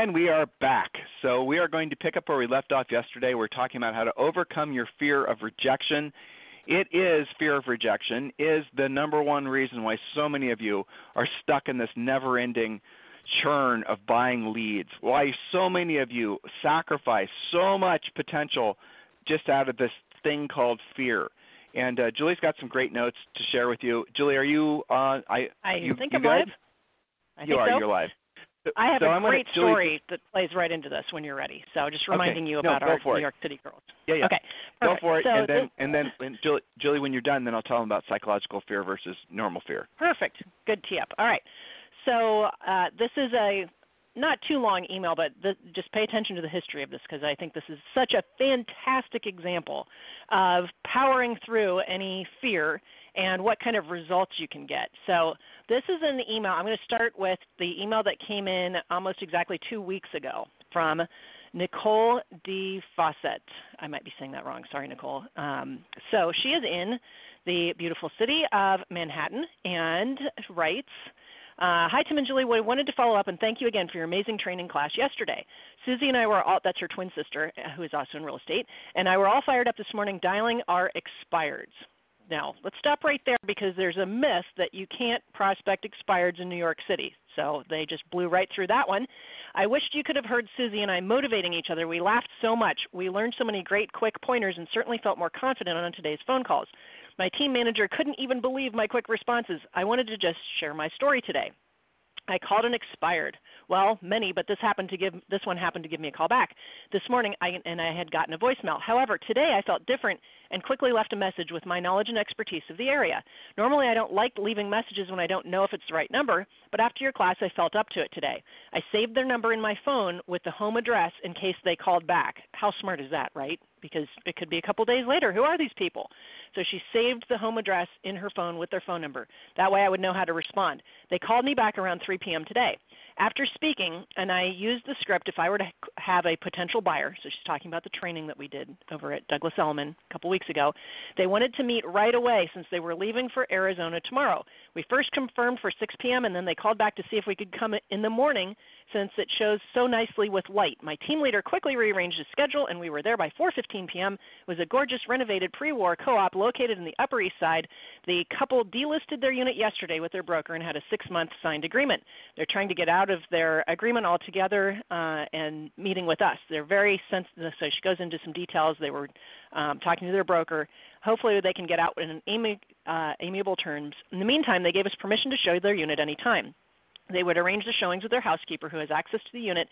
And we are back. So we are going to pick up where we left off yesterday. We're talking about how to overcome your fear of rejection. It is fear of rejection is the number one reason why so many of you are stuck in this never-ending churn of buying leads. Why so many of you sacrifice so much potential just out of this thing called fear. And uh, Julie's got some great notes to share with you. Julie, are you on? I I you, think you I'm live. I you are. so. You're live. I have so a I'm great story that plays right into this when you're ready. So just reminding you about go our New it. York City girls. Yeah, yeah. Okay. Go perfect. for it, So and then this- and then and Julie, Julie, when you're done, then I'll tell them about psychological fear versus normal fear. Perfect. Good tee up. All right. So uh, this is a not too long email, but th- just pay attention to the history of this because I think this is such a fantastic example of powering through any fear and what kind of results you can get. So this is an email. I'm going to start with the email that came in almost exactly two weeks ago from Nicole D. Fawcett. I might be saying that wrong. Sorry, Nicole. Um, so she is in the beautiful city of Manhattan and writes. Uh, hi, Tim and Julie. We wanted to follow up and thank you again for your amazing training class yesterday. Susie and I were all, that's her twin sister, uh, who is also in real estate, and I were all fired up this morning dialing our expireds. Now, let's stop right there because there's a myth that you can't prospect expireds in New York City. So they just blew right through that one. I wished you could have heard Susie and I motivating each other. We laughed so much. We learned so many great quick pointers and certainly felt more confident on today's phone calls. My team manager couldn't even believe my quick responses. I wanted to just share my story today. I called and expired. Well, many, but this happened to give this one happened to give me a call back this morning. I, and I had gotten a voicemail. However, today I felt different and quickly left a message with my knowledge and expertise of the area. Normally, I don't like leaving messages when I don't know if it's the right number, but after your class, I felt up to it today. I saved their number in my phone with the home address in case they called back. How smart is that, right? Because it could be a couple days later. Who are these people? So she saved the home address in her phone with their phone number. That way I would know how to respond. They called me back around 3 p.m. today. After speaking, and I used the script if I were to have a potential buyer, so she's talking about the training that we did over at Douglas Elliman a couple weeks ago, they wanted to meet right away since they were leaving for Arizona tomorrow. We first confirmed for 6 p.m. and then they called back to see if we could come in the morning since it shows so nicely with light. My team leader quickly rearranged his schedule and we were there by 4:15 p.m. It was a gorgeous renovated pre-war co-op located in the Upper East Side. The couple delisted their unit yesterday with their broker and had a 6-month signed agreement. They're trying to get out of their agreement altogether uh, and meeting with us. They're very sensitive, so she goes into some details. They were um, talking to their broker. Hopefully, they can get out in uh, amiable terms. In the meantime, they gave us permission to show their unit any time. They would arrange the showings with their housekeeper who has access to the unit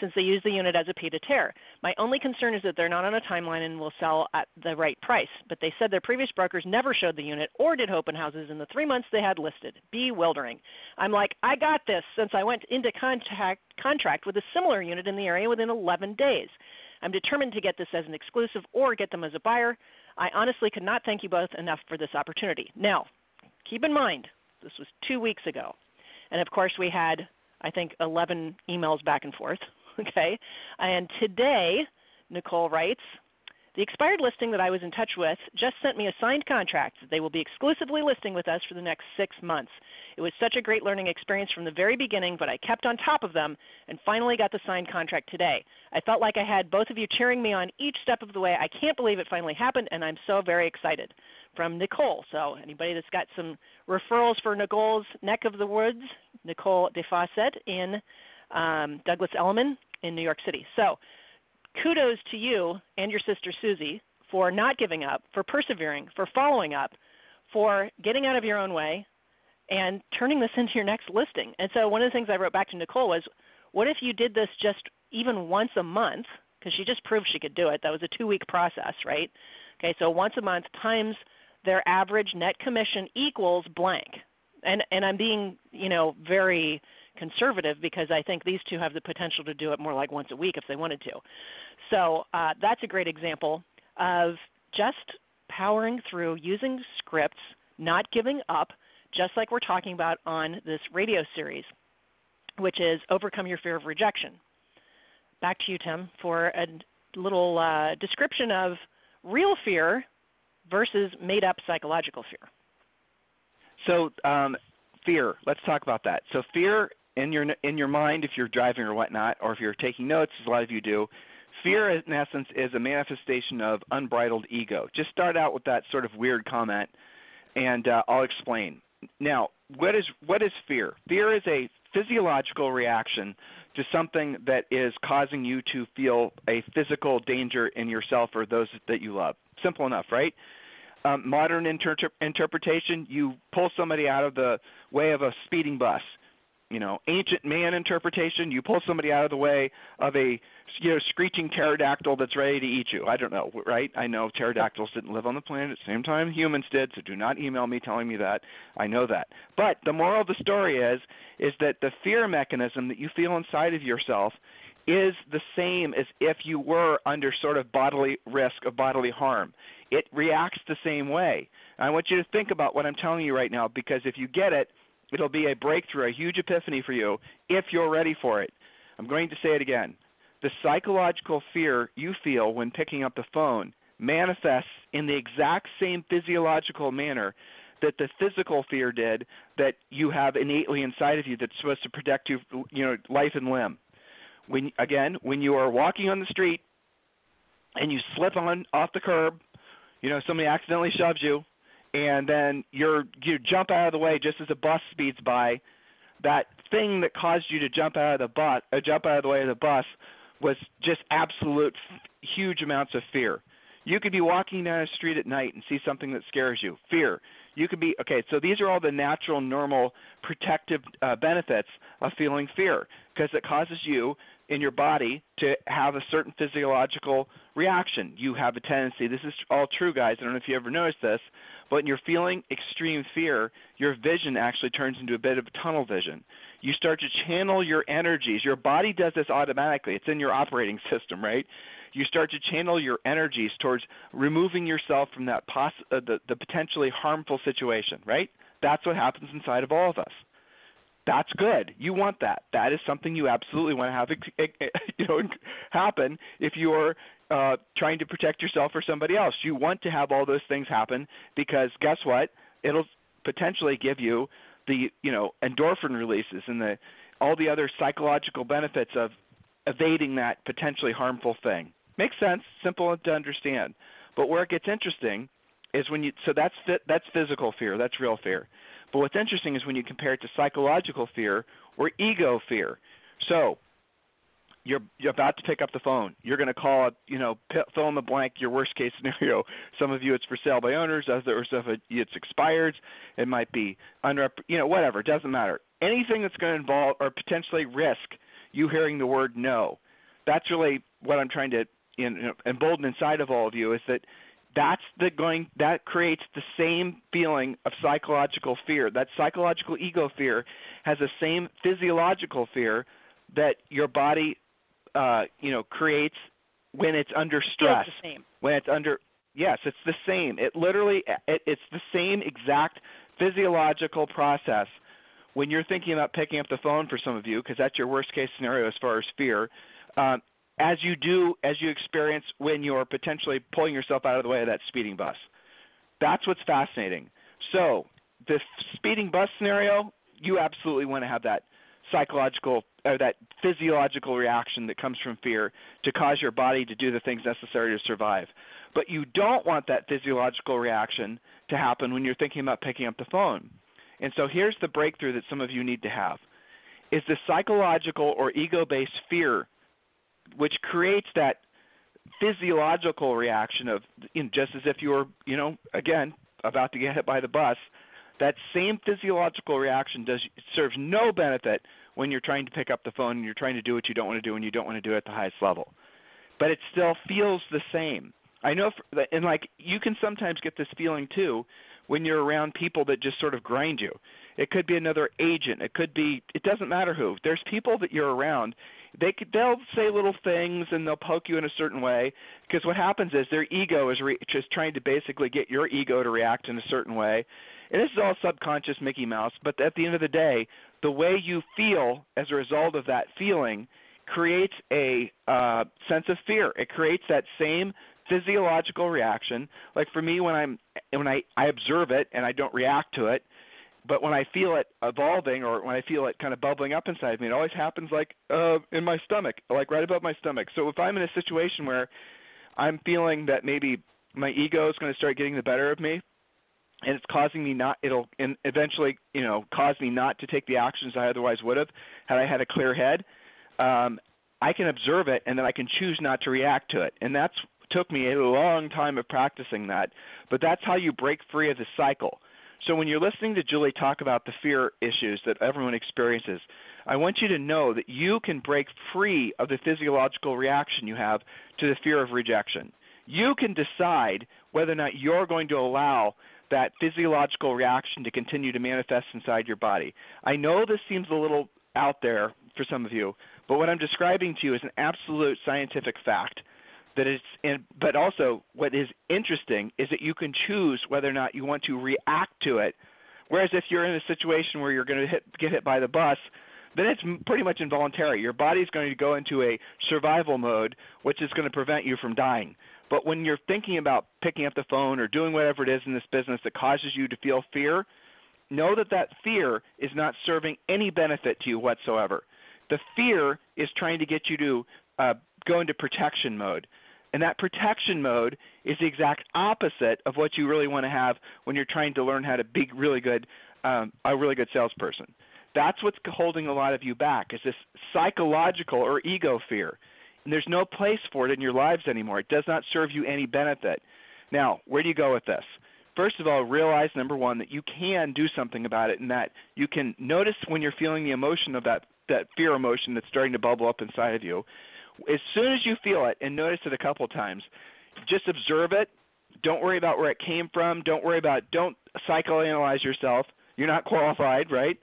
since they use the unit as a pied a terre. My only concern is that they're not on a timeline and will sell at the right price. But they said their previous brokers never showed the unit or did open houses in the three months they had listed. Bewildering. I'm like, I got this since I went into contact, contract with a similar unit in the area within 11 days. I'm determined to get this as an exclusive or get them as a buyer. I honestly could not thank you both enough for this opportunity. Now, keep in mind, this was two weeks ago. And of course, we had, I think, 11 emails back and forth. Okay. And today, Nicole writes, the expired listing that I was in touch with just sent me a signed contract that they will be exclusively listing with us for the next six months. It was such a great learning experience from the very beginning, but I kept on top of them and finally got the signed contract today. I felt like I had both of you cheering me on each step of the way. I can't believe it finally happened, and I'm so very excited. From Nicole. So, anybody that's got some referrals for Nicole's neck of the woods, Nicole DeFawcett in um, Douglas Elliman in New York City. So, kudos to you and your sister Susie for not giving up, for persevering, for following up, for getting out of your own way and turning this into your next listing. And so, one of the things I wrote back to Nicole was, what if you did this just even once a month? Because she just proved she could do it. That was a two week process, right? Okay, so once a month times their average net commission equals blank. And and I'm being, you know, very conservative because I think these two have the potential to do it more like once a week if they wanted to. So uh, that's a great example of just powering through using scripts, not giving up, just like we're talking about on this radio series, which is overcome your fear of rejection. Back to you, Tim, for a little uh, description of real fear versus made up psychological fear. So, um, fear. Let's talk about that. So, fear in your in your mind, if you're driving or whatnot, or if you're taking notes, as a lot of you do, fear in essence is a manifestation of unbridled ego. Just start out with that sort of weird comment, and uh, I'll explain. Now, what is what is fear? Fear is a physiological reaction to something that is causing you to feel a physical danger in yourself or those that you love. Simple enough, right? Um, modern inter- interpretation, you pull somebody out of the way of a speeding bus you know, ancient man interpretation, you pull somebody out of the way of a you know screeching pterodactyl that's ready to eat you. I don't know, right? I know pterodactyls didn't live on the planet at the same time humans did, so do not email me telling me that. I know that. But the moral of the story is is that the fear mechanism that you feel inside of yourself is the same as if you were under sort of bodily risk of bodily harm. It reacts the same way. I want you to think about what I'm telling you right now because if you get it, It'll be a breakthrough, a huge epiphany for you if you're ready for it. I'm going to say it again. The psychological fear you feel when picking up the phone manifests in the exact same physiological manner that the physical fear did that you have innately inside of you that's supposed to protect you you know life and limb when again when you are walking on the street and you slip on off the curb you know somebody accidentally shoves you and then you're you jump out of the way just as a bus speeds by. That thing that caused you to jump out of the bus, uh, jump out of the way of the bus, was just absolute f- huge amounts of fear. You could be walking down a street at night and see something that scares you. Fear. You could be okay. So these are all the natural, normal, protective uh, benefits of feeling fear because it causes you in your body to have a certain physiological reaction. You have a tendency. This is all true, guys. I don't know if you ever noticed this, but when you're feeling extreme fear, your vision actually turns into a bit of tunnel vision. You start to channel your energies. Your body does this automatically. It's in your operating system, right? You start to channel your energies towards removing yourself from that poss- uh, the, the potentially harmful situation, right? That's what happens inside of all of us. That's good. You want that. That is something you absolutely want to have you know happen if you are uh, trying to protect yourself or somebody else. You want to have all those things happen because guess what? It'll potentially give you the you know endorphin releases and the all the other psychological benefits of evading that potentially harmful thing. Makes sense, simple to understand. But where it gets interesting is when you so that's that's physical fear, that's real fear. But what's interesting is when you compare it to psychological fear or ego fear. So you're you're about to pick up the phone. You're going to call it, you know, fill in the blank. Your worst case scenario. Some of you it's for sale by owners. Others of it it's expired. It might be under, you know, whatever. It doesn't matter. Anything that's going to involve or potentially risk you hearing the word no. That's really what I'm trying to you know, embolden inside of all of you is that that's the going that creates the same feeling of psychological fear. That psychological ego fear has the same physiological fear that your body uh, you know creates when it's under stress. It's the same. When it's under yes, it's the same. It literally it, it's the same exact physiological process when you're thinking about picking up the phone for some of you because that's your worst case scenario as far as fear. Um, as you do as you experience when you're potentially pulling yourself out of the way of that speeding bus. That's what's fascinating. So, the speeding bus scenario, you absolutely want to have that psychological or that physiological reaction that comes from fear to cause your body to do the things necessary to survive. But you don't want that physiological reaction to happen when you're thinking about picking up the phone. And so here's the breakthrough that some of you need to have. Is the psychological or ego-based fear which creates that physiological reaction of you know, just as if you were, you know, again about to get hit by the bus. That same physiological reaction does serves no benefit when you're trying to pick up the phone and you're trying to do what you don't want to do and you don't want to do it at the highest level. But it still feels the same. I know, for, and like you can sometimes get this feeling too when you're around people that just sort of grind you. It could be another agent. It could be. It doesn't matter who. There's people that you're around. They could, they'll say little things and they'll poke you in a certain way because what happens is their ego is re- just trying to basically get your ego to react in a certain way. And this is all subconscious Mickey Mouse, but at the end of the day, the way you feel as a result of that feeling creates a uh, sense of fear. It creates that same physiological reaction. Like for me, when I'm when I I observe it and I don't react to it, but when I feel it evolving or when I feel it kind of bubbling up inside of me, it always happens like uh, in my stomach, like right above my stomach. So if I'm in a situation where I'm feeling that maybe my ego is going to start getting the better of me, and it's causing me not it'll and eventually you know cause me not to take the actions I otherwise would have had I had a clear head. Um, I can observe it and then I can choose not to react to it, and that's took me a long time of practicing that, but that's how you break free of the cycle. So when you're listening to Julie talk about the fear issues that everyone experiences, I want you to know that you can break free of the physiological reaction you have to the fear of rejection. You can decide whether or not you're going to allow that physiological reaction to continue to manifest inside your body. I know this seems a little out there for some of you, but what I'm describing to you is an absolute scientific fact that it's in, but also what is interesting is that you can choose whether or not you want to react to it. Whereas if you're in a situation where you're going to hit, get hit by the bus, then it's pretty much involuntary. Your body's going to go into a survival mode, which is going to prevent you from dying. But when you're thinking about picking up the phone or doing whatever it is in this business that causes you to feel fear, know that that fear is not serving any benefit to you whatsoever. The fear is trying to get you to uh, go into protection mode. And that protection mode is the exact opposite of what you really want to have when you're trying to learn how to be really good, um, a really good salesperson. That's what's holding a lot of you back is this psychological or ego fear. And there's no place for it in your lives anymore. It does not serve you any benefit. Now, where do you go with this? First of all, realize number one that you can do something about it, and that you can notice when you're feeling the emotion of that that fear emotion that's starting to bubble up inside of you as soon as you feel it and notice it a couple times, just observe it. Don't worry about where it came from. Don't worry about don't psychoanalyze yourself. You're not qualified, right?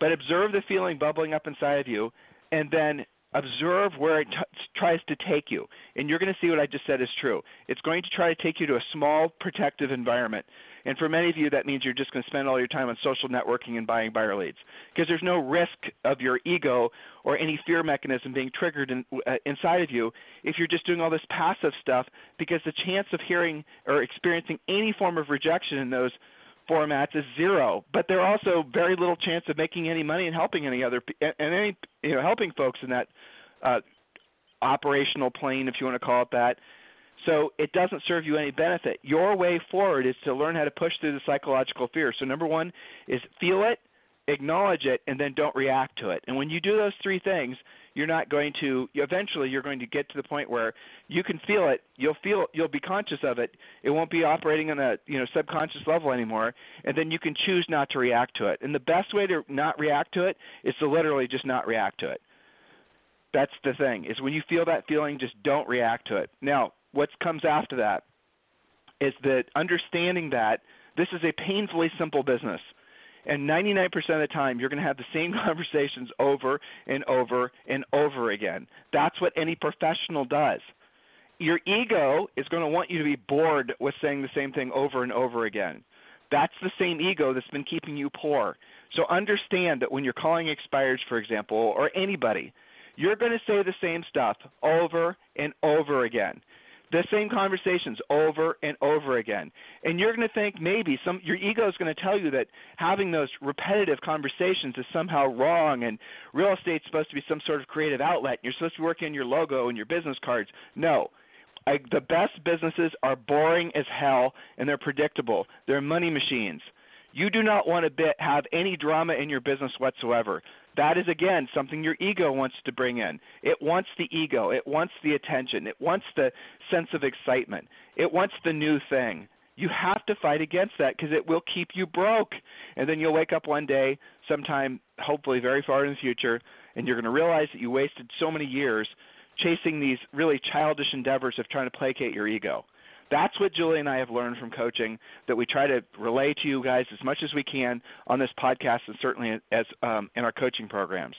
But observe the feeling bubbling up inside of you and then observe where it t- tries to take you. And you're going to see what I just said is true. It's going to try to take you to a small protective environment. And for many of you, that means you're just going to spend all your time on social networking and buying buyer leads because there's no risk of your ego or any fear mechanism being triggered in, uh, inside of you if you're just doing all this passive stuff because the chance of hearing or experiencing any form of rejection in those formats is zero. But there are also very little chance of making any money and helping any other and any you know helping folks in that uh, operational plane, if you want to call it that. So it doesn't serve you any benefit. Your way forward is to learn how to push through the psychological fear. So number one is feel it, acknowledge it, and then don't react to it. And when you do those three things, you're not going to eventually you're going to get to the point where you can feel it. You'll feel you'll be conscious of it. It won't be operating on a you know subconscious level anymore. And then you can choose not to react to it. And the best way to not react to it is to literally just not react to it. That's the thing is when you feel that feeling just don't react to it. Now what comes after that is that understanding that this is a painfully simple business. And 99% of the time, you're going to have the same conversations over and over and over again. That's what any professional does. Your ego is going to want you to be bored with saying the same thing over and over again. That's the same ego that's been keeping you poor. So understand that when you're calling expires, for example, or anybody, you're going to say the same stuff over and over again the same conversations over and over again. And you're going to think maybe some your ego is going to tell you that having those repetitive conversations is somehow wrong and real estate's supposed to be some sort of creative outlet. You're supposed to be working on your logo and your business cards. No. I, the best businesses are boring as hell and they're predictable. They're money machines. You do not want to bit, have any drama in your business whatsoever. That is again something your ego wants to bring in. It wants the ego, it wants the attention, it wants the sense of excitement, it wants the new thing. You have to fight against that because it will keep you broke. And then you'll wake up one day, sometime hopefully very far in the future, and you're going to realize that you wasted so many years chasing these really childish endeavors of trying to placate your ego. That's what Julie and I have learned from coaching that we try to relay to you guys as much as we can on this podcast and certainly as um, in our coaching programs.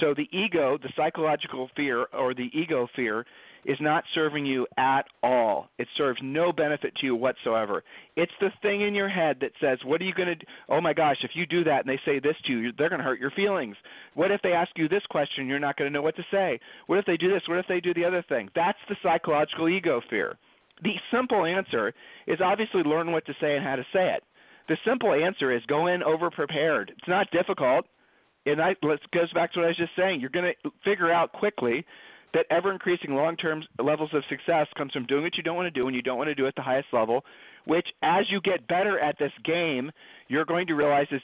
So the ego, the psychological fear or the ego fear is not serving you at all. It serves no benefit to you whatsoever. It's the thing in your head that says, "What are you going to? Oh my gosh, if you do that and they say this to you, they're going to hurt your feelings. What if they ask you this question, you're not going to know what to say? What if they do this? What if they do the other thing?" That's the psychological ego fear. The simple answer is obviously learn what to say and how to say it. The simple answer is go in over prepared. It's not difficult. And I let's goes back to what I was just saying. You're going to figure out quickly that ever increasing long term levels of success comes from doing what you don't want to do and you don't want to do at the highest level, which as you get better at this game, you're going to realize is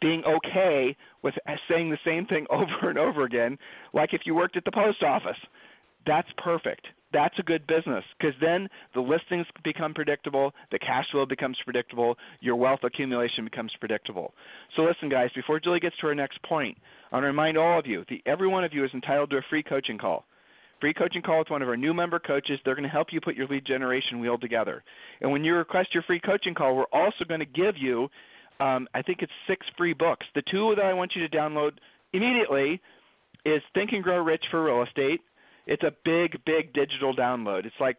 being okay with saying the same thing over and over again, like if you worked at the post office. That's perfect. That's a good business because then the listings become predictable, the cash flow becomes predictable, your wealth accumulation becomes predictable. So listen, guys, before Julie gets to her next point, I want to remind all of you, every one of you is entitled to a free coaching call free coaching call with one of our new member coaches. They're going to help you put your lead generation wheel together. And when you request your free coaching call, we're also going to give you, um, I think it's six free books. The two that I want you to download immediately is Think and Grow Rich for Real Estate. It's a big, big digital download. It's like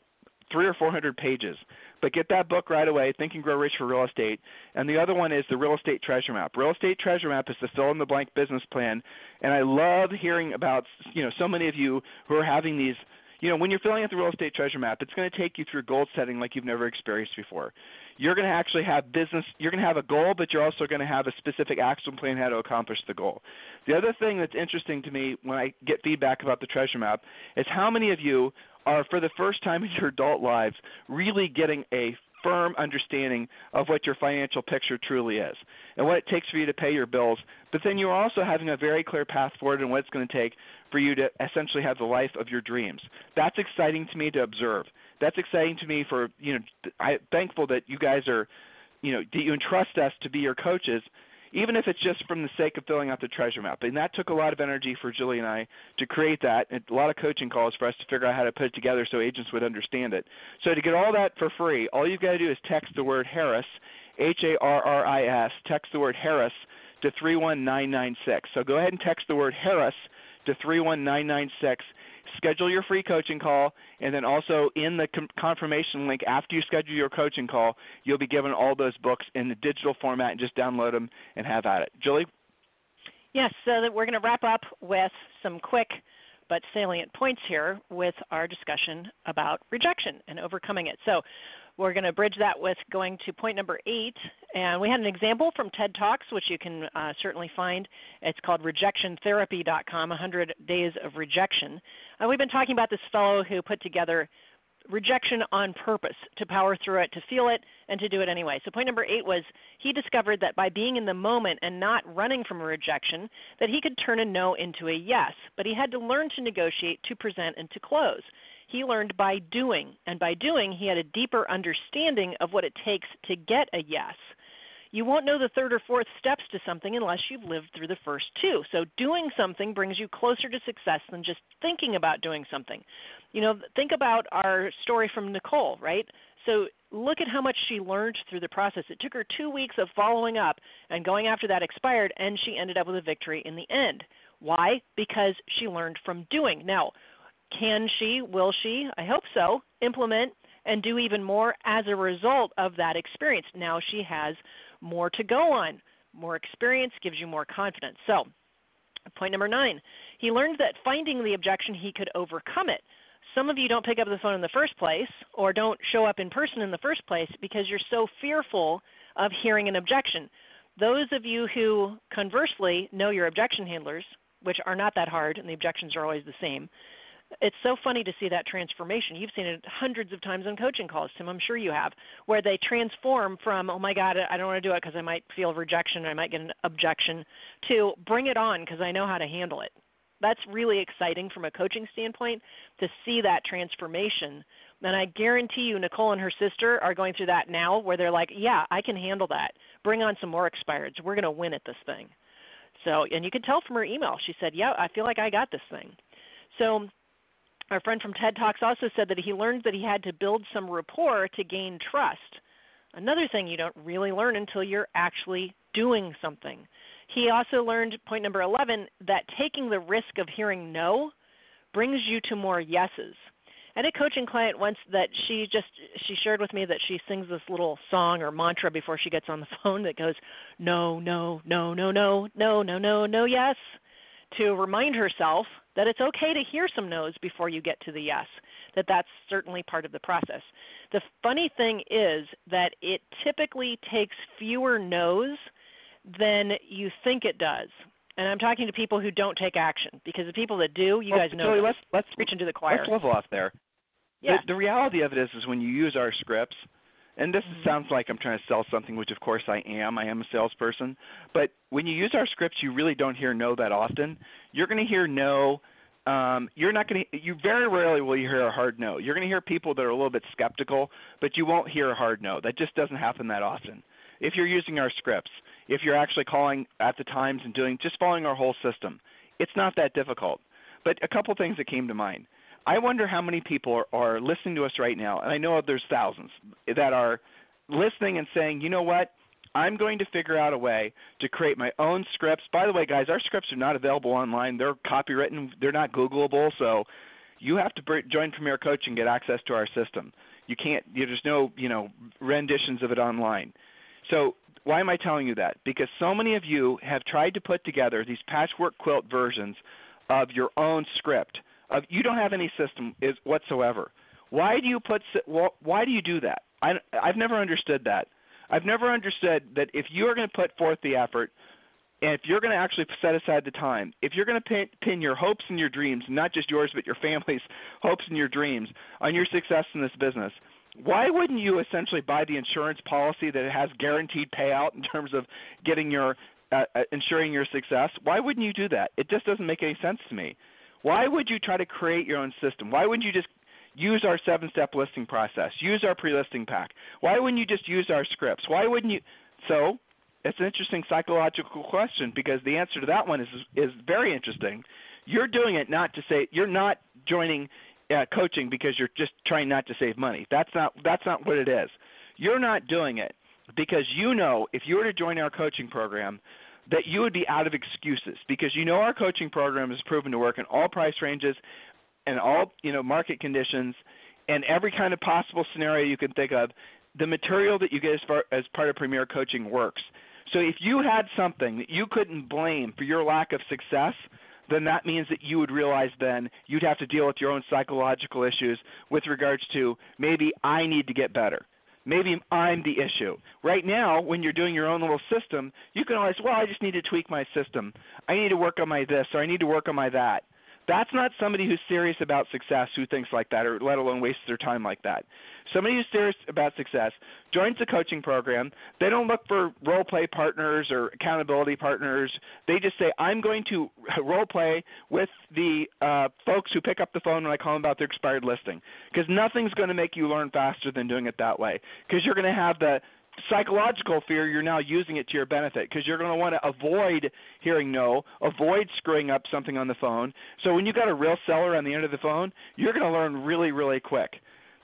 three or four hundred pages. But get that book right away, Think and Grow Rich for Real Estate. And the other one is the Real Estate Treasure Map. Real Estate Treasure Map is the fill in the blank business plan. And I love hearing about you know so many of you who are having these you know, when you're filling out the real estate treasure map, it's going to take you through goal setting like you've never experienced before. You're going to actually have business, you're going to have a goal, but you're also going to have a specific action plan how to accomplish the goal. The other thing that's interesting to me when I get feedback about the treasure map is how many of you are for the first time in your adult lives really getting a firm understanding of what your financial picture truly is and what it takes for you to pay your bills. But then you're also having a very clear path forward and what it's going to take for you to essentially have the life of your dreams. That's exciting to me to observe. That's exciting to me for you know I'm thankful that you guys are you know that you entrust us to be your coaches even if it's just from the sake of filling out the treasure map. And that took a lot of energy for Julie and I to create that, and a lot of coaching calls for us to figure out how to put it together so agents would understand it. So to get all that for free, all you've got to do is text the word Harris, H A R R I S, text the word Harris to 31996. So go ahead and text the word Harris to 31996 schedule your free coaching call, and then also in the com- confirmation link after you schedule your coaching call, you'll be given all those books in the digital format and just download them and have at it. Julie? Yes, so that we're going to wrap up with some quick but salient points here with our discussion about rejection and overcoming it. So, we're going to bridge that with going to point number eight. And we had an example from TED Talks, which you can uh, certainly find. It's called rejectiontherapy.com 100 Days of Rejection. And we've been talking about this fellow who put together rejection on purpose to power through it, to feel it, and to do it anyway. So point number eight was he discovered that by being in the moment and not running from a rejection, that he could turn a no into a yes. But he had to learn to negotiate, to present, and to close. He learned by doing, and by doing, he had a deeper understanding of what it takes to get a yes. You won't know the third or fourth steps to something unless you've lived through the first two. So, doing something brings you closer to success than just thinking about doing something. You know, think about our story from Nicole, right? So, look at how much she learned through the process. It took her two weeks of following up and going after that expired, and she ended up with a victory in the end. Why? Because she learned from doing. Now, can she, will she, I hope so, implement and do even more as a result of that experience? Now she has more to go on. More experience gives you more confidence. So, point number nine, he learned that finding the objection, he could overcome it. Some of you don't pick up the phone in the first place or don't show up in person in the first place because you're so fearful of hearing an objection. Those of you who conversely know your objection handlers, which are not that hard and the objections are always the same, it's so funny to see that transformation. You've seen it hundreds of times on coaching calls, Tim. I'm sure you have, where they transform from, oh my God, I don't want to do it because I might feel rejection, I might get an objection, to bring it on because I know how to handle it. That's really exciting from a coaching standpoint to see that transformation. And I guarantee you, Nicole and her sister are going through that now where they're like, yeah, I can handle that. Bring on some more expireds. We're going to win at this thing. So, and you can tell from her email, she said, yeah, I feel like I got this thing. So our friend from TED Talks also said that he learned that he had to build some rapport to gain trust. Another thing you don't really learn until you're actually doing something. He also learned, point number 11, that taking the risk of hearing no brings you to more yeses. And a coaching client once that she just she shared with me that she sings this little song or mantra before she gets on the phone that goes no no no no no no no no no yes to remind herself that it's okay to hear some no's before you get to the yes that that's certainly part of the process the funny thing is that it typically takes fewer no's than you think it does and I'm talking to people who don't take action because the people that do, you well, guys know. Let's let's reach into the choir. Let's level off there. Yeah. The, the reality of it is, is when you use our scripts, and this Mhm. sounds like I'm trying to sell something, which of course I am. I am a salesperson. But when you use our scripts, you really don't hear no that often. You're going to hear no. Um, you're not going to. You very rarely will you hear a hard no. You're going to hear people that are a little bit skeptical, but you won't hear a hard no. That just doesn't happen that often. If you're using our scripts, if you're actually calling at the times and doing just following our whole system, it's not that difficult. But a couple things that came to mind. I wonder how many people are, are listening to us right now, and I know there's thousands that are listening and saying, you know what? I'm going to figure out a way to create my own scripts. By the way, guys, our scripts are not available online. They're copywritten. They're not Googleable. So you have to join Premier Coach and get access to our system. You can't. There's no, you know, renditions of it online. So why am I telling you that? Because so many of you have tried to put together these patchwork quilt versions of your own script. Of you don't have any system is whatsoever. Why do you put? Why do you do that? I, I've never understood that. I've never understood that if you are going to put forth the effort, and if you're going to actually set aside the time, if you're going to pin, pin your hopes and your dreams, not just yours but your family's hopes and your dreams, on your success in this business, why wouldn't you essentially buy the insurance policy that has guaranteed payout in terms of getting your uh, uh, ensuring your success? Why wouldn't you do that? It just doesn't make any sense to me. Why would you try to create your own system? Why wouldn't you just use our seven step listing process? Use our pre listing pack? Why wouldn't you just use our scripts? Why wouldn't you? So, it's an interesting psychological question because the answer to that one is is very interesting. You're doing it not to say you're not joining uh, coaching because you're just trying not to save money. That's not that's not what it is. You're not doing it because you know if you were to join our coaching program that you would be out of excuses because you know our coaching program is proven to work in all price ranges and all you know market conditions and every kind of possible scenario you can think of. The material that you get as, far, as part of Premier Coaching works. So if you had something that you couldn't blame for your lack of success, then that means that you would realize then you'd have to deal with your own psychological issues with regards to maybe I need to get better. Maybe I'm the issue. Right now, when you're doing your own little system, you can always, well, I just need to tweak my system. I need to work on my this or I need to work on my that. That's not somebody who's serious about success who thinks like that, or let alone wastes their time like that. Somebody who's serious about success joins a coaching program. They don't look for role play partners or accountability partners. They just say, I'm going to role play with the uh, folks who pick up the phone when I call them about their expired listing. Because nothing's going to make you learn faster than doing it that way. Because you're going to have the psychological fear, you're now using it to your benefit because you're going to want to avoid hearing no, avoid screwing up something on the phone. So when you got a real seller on the end of the phone, you're going to learn really, really quick.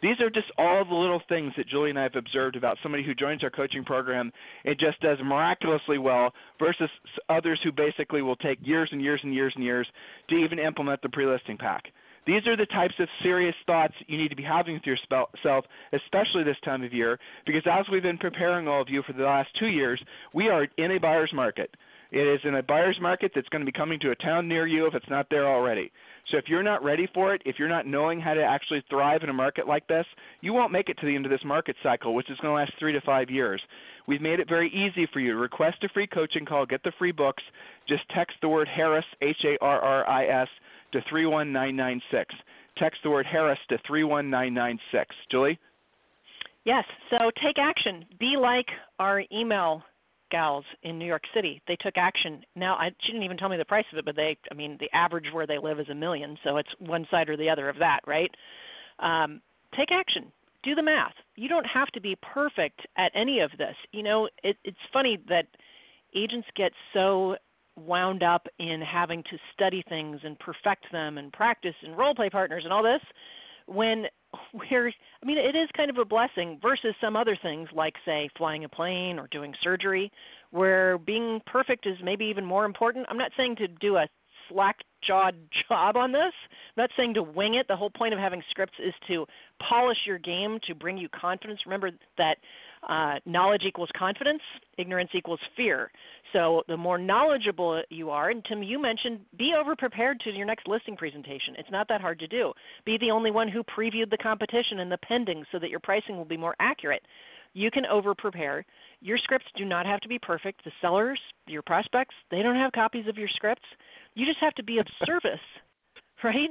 These are just all the little things that Julie and I have observed about somebody who joins our coaching program and just does miraculously well versus others who basically will take years and years and years and years to even implement the pre-listing pack. These are the types of serious thoughts you need to be having with yourself, especially this time of year, because as we've been preparing all of you for the last two years, we are in a buyer's market. It is in a buyer's market that's going to be coming to a town near you if it's not there already. So if you're not ready for it, if you're not knowing how to actually thrive in a market like this, you won't make it to the end of this market cycle, which is going to last three to five years. We've made it very easy for you to request a free coaching call, get the free books. Just text the word Harris, H A R R I S, to 31996. Text the word Harris to 31996. Julie? Yes, so take action. Be like our email gals in New York City. They took action. Now, I, she didn't even tell me the price of it, but they, I mean, the average where they live is a million, so it's one side or the other of that, right? Um, take action. Do the math. You don't have to be perfect at any of this. You know, it, it's funny that agents get so wound up in having to study things and perfect them and practice and role play partners and all this when we're I mean it is kind of a blessing versus some other things like say flying a plane or doing surgery where being perfect is maybe even more important. I'm not saying to do a slack jawed job on this. I'm not saying to wing it. The whole point of having scripts is to polish your game to bring you confidence. Remember that uh, knowledge equals confidence, ignorance equals fear. So the more knowledgeable you are, and Tim, you mentioned be over prepared to your next listing presentation. It's not that hard to do. Be the only one who previewed the competition and the pending so that your pricing will be more accurate. You can over prepare. Your scripts do not have to be perfect. The sellers, your prospects, they don't have copies of your scripts. You just have to be of service, right?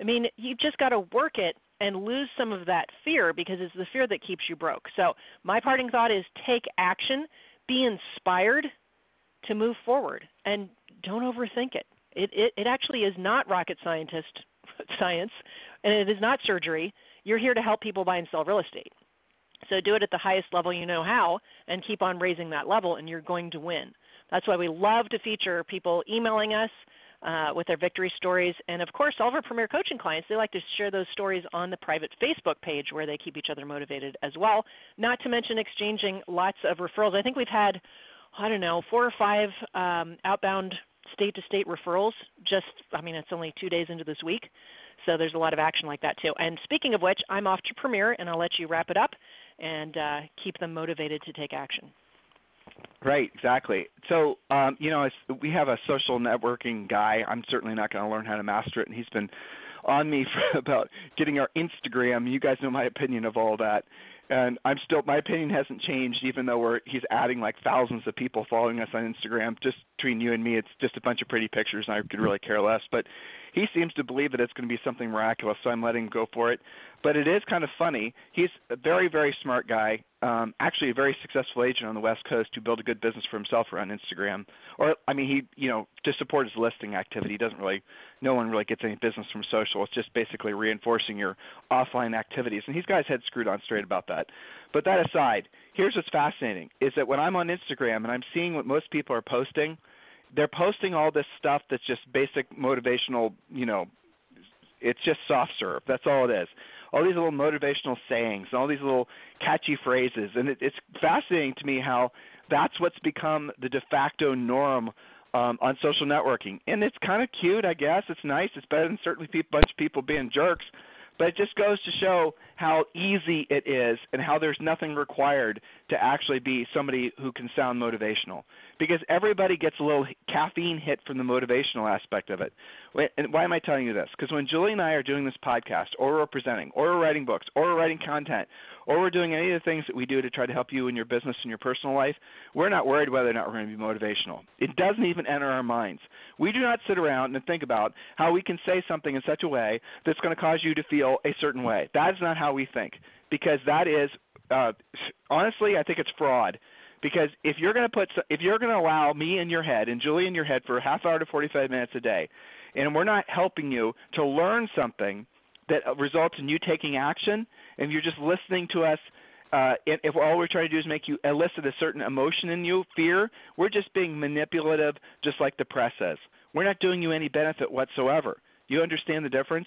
I mean, you've just got to work it and lose some of that fear because it's the fear that keeps you broke. So, my parting thought is take action, be inspired to move forward, and don't overthink it. It it, it actually is not rocket scientist science, and it is not surgery. You're here to help people buy and sell real estate. So do it at the highest level you know how and keep on raising that level and you're going to win. That's why we love to feature people emailing us uh, with their victory stories. And of course, all of our Premier Coaching clients, they like to share those stories on the private Facebook page where they keep each other motivated as well. Not to mention exchanging lots of referrals. I think we've had, I don't know, four or five um, outbound state to state referrals just, I mean, it's only two days into this week. So there's a lot of action like that too. And speaking of which, I'm off to Premier and I'll let you wrap it up and uh, keep them motivated to take action. Right, exactly. So, um, you know, we have a social networking guy. I'm certainly not going to learn how to master it, and he's been on me for about getting our Instagram. You guys know my opinion of all that, and I'm still my opinion hasn't changed, even though we're he's adding like thousands of people following us on Instagram. Just between you and me, it's just a bunch of pretty pictures, and I could really care less. But he seems to believe that it's going to be something miraculous, so I'm letting him go for it. But it is kind of funny. He's a very, very smart guy, um, actually a very successful agent on the West Coast who built a good business for himself around Instagram. Or, I mean, he, you know, to support his listing activity, he doesn't really, no one really gets any business from social. It's just basically reinforcing your offline activities. And he's got his head screwed on straight about that. But that aside, here's what's fascinating: is that when I'm on Instagram and I'm seeing what most people are posting they're posting all this stuff that's just basic motivational, you know, it's just soft serve. That's all it is. All these little motivational sayings, all these little catchy phrases, and it, it's fascinating to me how that's what's become the de facto norm um, on social networking. And it's kind of cute, I guess. It's nice. It's better than certainly a bunch of people being jerks. But it just goes to show how easy it is and how there's nothing required to actually be somebody who can sound motivational. Because everybody gets a little caffeine hit from the motivational aspect of it. And why am I telling you this? Because when Julie and I are doing this podcast, or we're presenting, or we're writing books, or we're writing content, or we're doing any of the things that we do to try to help you in your business and your personal life, we're not worried whether or not we're going to be motivational. It doesn't even enter our minds. We do not sit around and think about how we can say something in such a way that's going to cause you to feel a certain way. That is not how we think, because that is, uh, honestly, I think it's fraud because if you're going to put if you're going to allow me in your head and Julie in your head for a half hour to 45 minutes a day and we're not helping you to learn something that results in you taking action and you're just listening to us uh, if all we're trying to do is make you elicit a certain emotion in you, fear, we're just being manipulative, just like the press is. We're not doing you any benefit whatsoever. You understand the difference?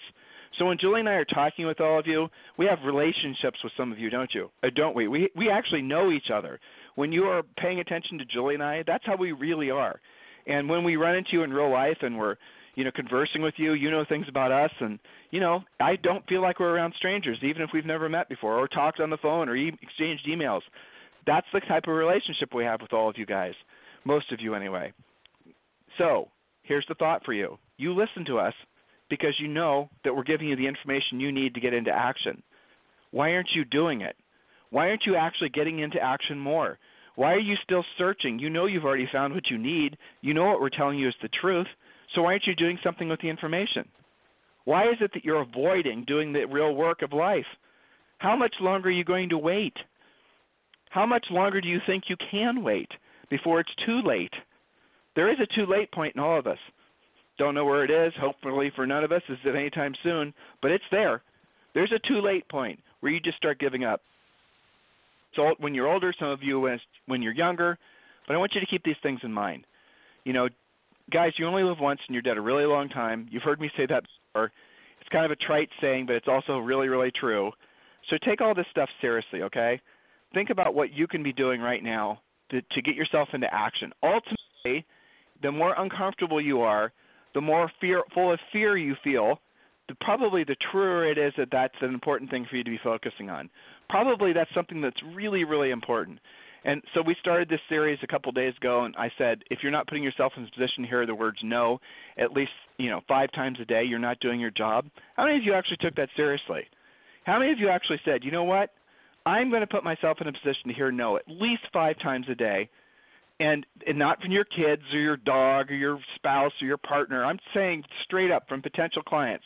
So when Julie and I are talking with all of you, we have relationships with some of you, don't you? Uh, don't we? We we actually know each other. When you are paying attention to Julie and I, that's how we really are. And when we run into you in real life and we're you know, conversing with you. You know things about us, and you know, I don't feel like we're around strangers, even if we've never met before or talked on the phone or e- exchanged emails. That's the type of relationship we have with all of you guys, most of you anyway. So, here's the thought for you: you listen to us because you know that we're giving you the information you need to get into action. Why aren't you doing it? Why aren't you actually getting into action more? Why are you still searching? You know you've already found what you need. You know what we're telling you is the truth. So why aren't you doing something with the information? Why is it that you're avoiding doing the real work of life? How much longer are you going to wait? How much longer do you think you can wait before it's too late? There is a too late point in all of us. Don't know where it is. Hopefully, for none of us, is it anytime soon, but it's there. There's a too late point where you just start giving up. So when you're older, some of you when you're younger, but I want you to keep these things in mind. You know, guys, you only live once and you're dead a really long time. You've heard me say that before. It's kind of a trite saying, but it's also really, really true. So take all this stuff seriously, okay? Think about what you can be doing right now to, to get yourself into action. Ultimately, the more uncomfortable you are, the more fear, full of fear you feel, the, probably the truer it is that that's an important thing for you to be focusing on. Probably that's something that's really, really important. And so we started this series a couple days ago, and I said, if you're not putting yourself in a position to hear the words no at least you know five times a day, you're not doing your job. How many of you actually took that seriously? How many of you actually said, you know what? I'm going to put myself in a position to hear no at least five times a day, and and not from your kids or your dog or your spouse or your partner. I'm saying straight up from potential clients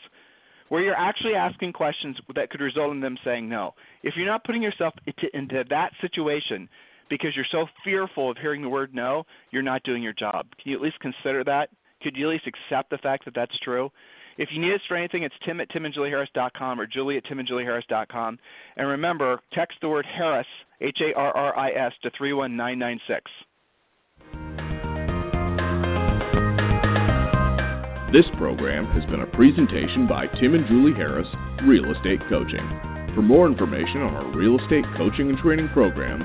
where you're actually asking questions that could result in them saying no. If you're not putting yourself into, into that situation because you're so fearful of hearing the word no, you're not doing your job. Can you at least consider that? Could you at least accept the fact that that's true? If you need us for anything, it's tim at timandjulieharris.com or julie at timandjulieharris.com. And remember, text the word Harris, H A R R I S, to 31996. This program has been a presentation by Tim and Julie Harris, Real Estate Coaching. For more information on our real estate coaching and training programs,